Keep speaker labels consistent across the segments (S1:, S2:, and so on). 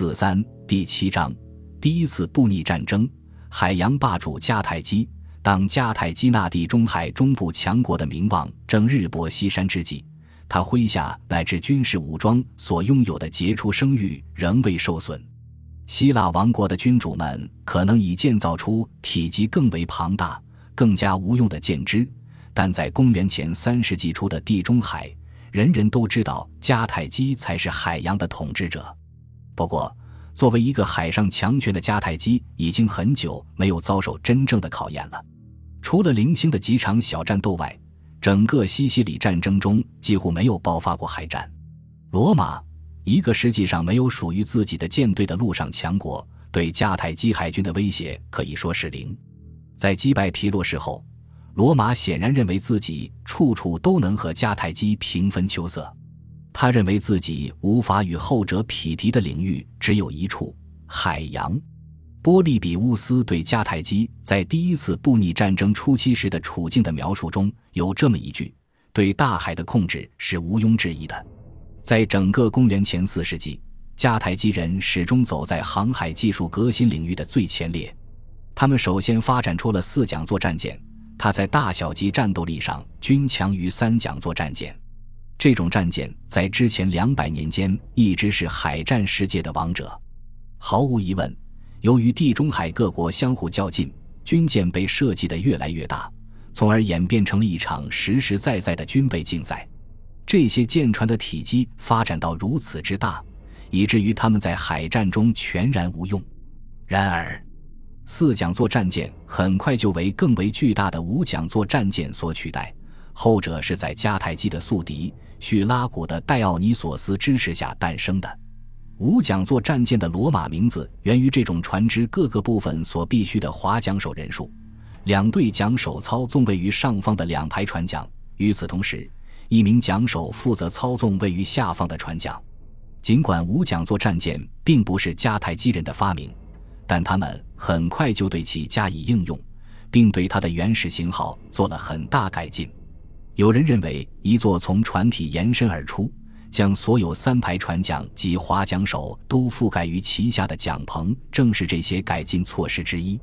S1: 四三第七章，第一次布匿战争。海洋霸主迦太基，当迦太基那地中海中部强国的名望正日薄西山之际，他麾下乃至军事武装所拥有的杰出声誉仍未受损。希腊王国的君主们可能已建造出体积更为庞大、更加无用的舰只，但在公元前三世纪初的地中海，人人都知道迦太基才是海洋的统治者。不过，作为一个海上强权的迦太基，已经很久没有遭受真正的考验了。除了零星的几场小战斗外，整个西西里战争中几乎没有爆发过海战。罗马，一个实际上没有属于自己的舰队的陆上强国，对迦太基海军的威胁可以说是零。在击败皮洛士后，罗马显然认为自己处处都能和迦太基平分秋色。他认为自己无法与后者匹敌的领域只有一处——海洋。波利比乌斯对迦太基在第一次布匿战争初期时的处境的描述中有这么一句：“对大海的控制是毋庸置疑的。”在整个公元前四世纪，迦太基人始终走在航海技术革新领域的最前列。他们首先发展出了四桨座战舰，它在大小级战斗力上均强于三桨座战舰。这种战舰在之前两百年间一直是海战世界的王者。毫无疑问，由于地中海各国相互较劲，军舰被设计得越来越大，从而演变成了一场实实在在的军备竞赛。这些舰船的体积发展到如此之大，以至于他们在海战中全然无用。然而，四桨座战舰很快就为更为巨大的五桨座战舰所取代。后者是在迦太基的宿敌叙拉古的戴奥尼索斯支持下诞生的。五桨座战舰的罗马名字源于这种船只各个部分所必须的划桨手人数。两队桨手操纵位于上方的两排船桨，与此同时，一名桨手负责操纵位于下方的船桨。尽管五桨座战舰并不是迦太基人的发明，但他们很快就对其加以应用，并对它的原始型号做了很大改进。有人认为，一座从船体延伸而出，将所有三排船桨及划桨手都覆盖于旗下的桨棚，正是这些改进措施之一。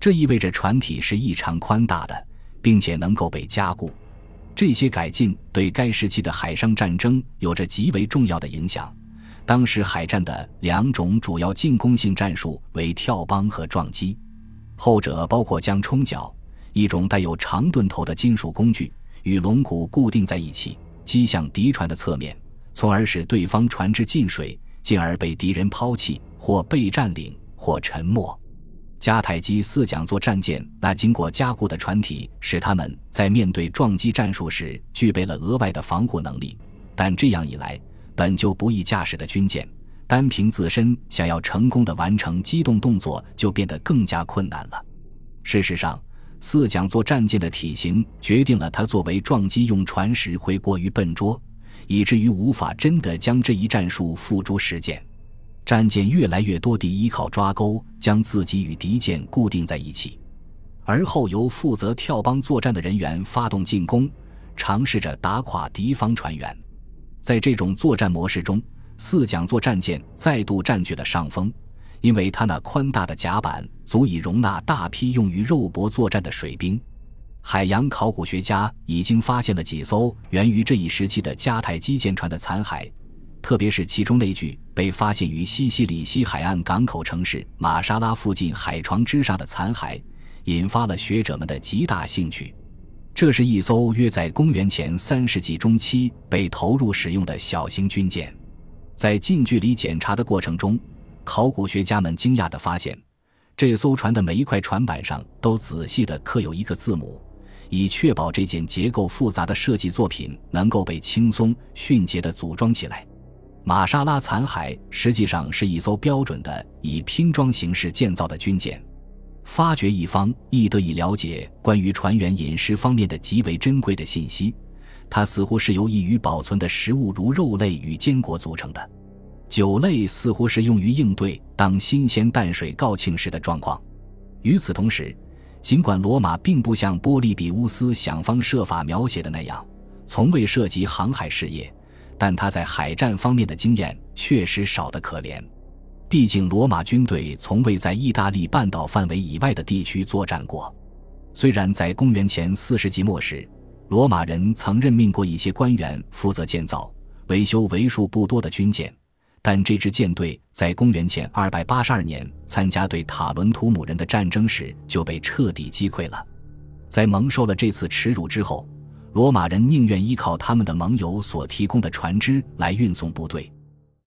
S1: 这意味着船体是异常宽大的，并且能够被加固。这些改进对该时期的海上战争有着极为重要的影响。当时海战的两种主要进攻性战术为跳帮和撞击，后者包括将冲角——一种带有长盾头的金属工具。与龙骨固定在一起，击向敌船的侧面，从而使对方船只进水，进而被敌人抛弃或被占领或沉没。迦太基四桨座战舰那经过加固的船体，使他们在面对撞击战术时具备了额外的防护能力。但这样一来，本就不易驾驶的军舰，单凭自身想要成功的完成机动动作，就变得更加困难了。事实上，四桨座战舰的体型决定了它作为撞击用船时会过于笨拙，以至于无法真的将这一战术付诸实践。战舰越来越多地依靠抓钩将自己与敌舰固定在一起，而后由负责跳帮作战的人员发动进攻，尝试着打垮敌方船员。在这种作战模式中，四桨座战舰再度占据了上风。因为它那宽大的甲板足以容纳大批用于肉搏作战的水兵，海洋考古学家已经发现了几艘源于这一时期的迦太基舰船的残骸，特别是其中那具被发现于西西里西海岸港口城市马沙拉附近海床之上的残骸，引发了学者们的极大兴趣。这是一艘约在公元前三世纪中期被投入使用的小型军舰，在近距离检查的过程中。考古学家们惊讶地发现，这艘船的每一块船板上都仔细地刻有一个字母，以确保这件结构复杂的设计作品能够被轻松迅捷地组装起来。玛莎拉残骸实际上是一艘标准的以拼装形式建造的军舰。发掘一方亦得以了解关于船员饮食方面的极为珍贵的信息，它似乎是由易于保存的食物如肉类与坚果组成的。酒类似乎是用于应对当新鲜淡水告罄时的状况。与此同时，尽管罗马并不像波利比乌斯想方设法描写的那样，从未涉及航海事业，但他在海战方面的经验确实少得可怜。毕竟罗马军队从未在意大利半岛范围以外的地区作战过。虽然在公元前四世纪末时，罗马人曾任命过一些官员负责建造、维修为数不多的军舰，但这支舰队在公元前二百八十二年参加对塔伦图姆人的战争时就被彻底击溃了。在蒙受了这次耻辱之后，罗马人宁愿依靠他们的盟友所提供的船只来运送部队。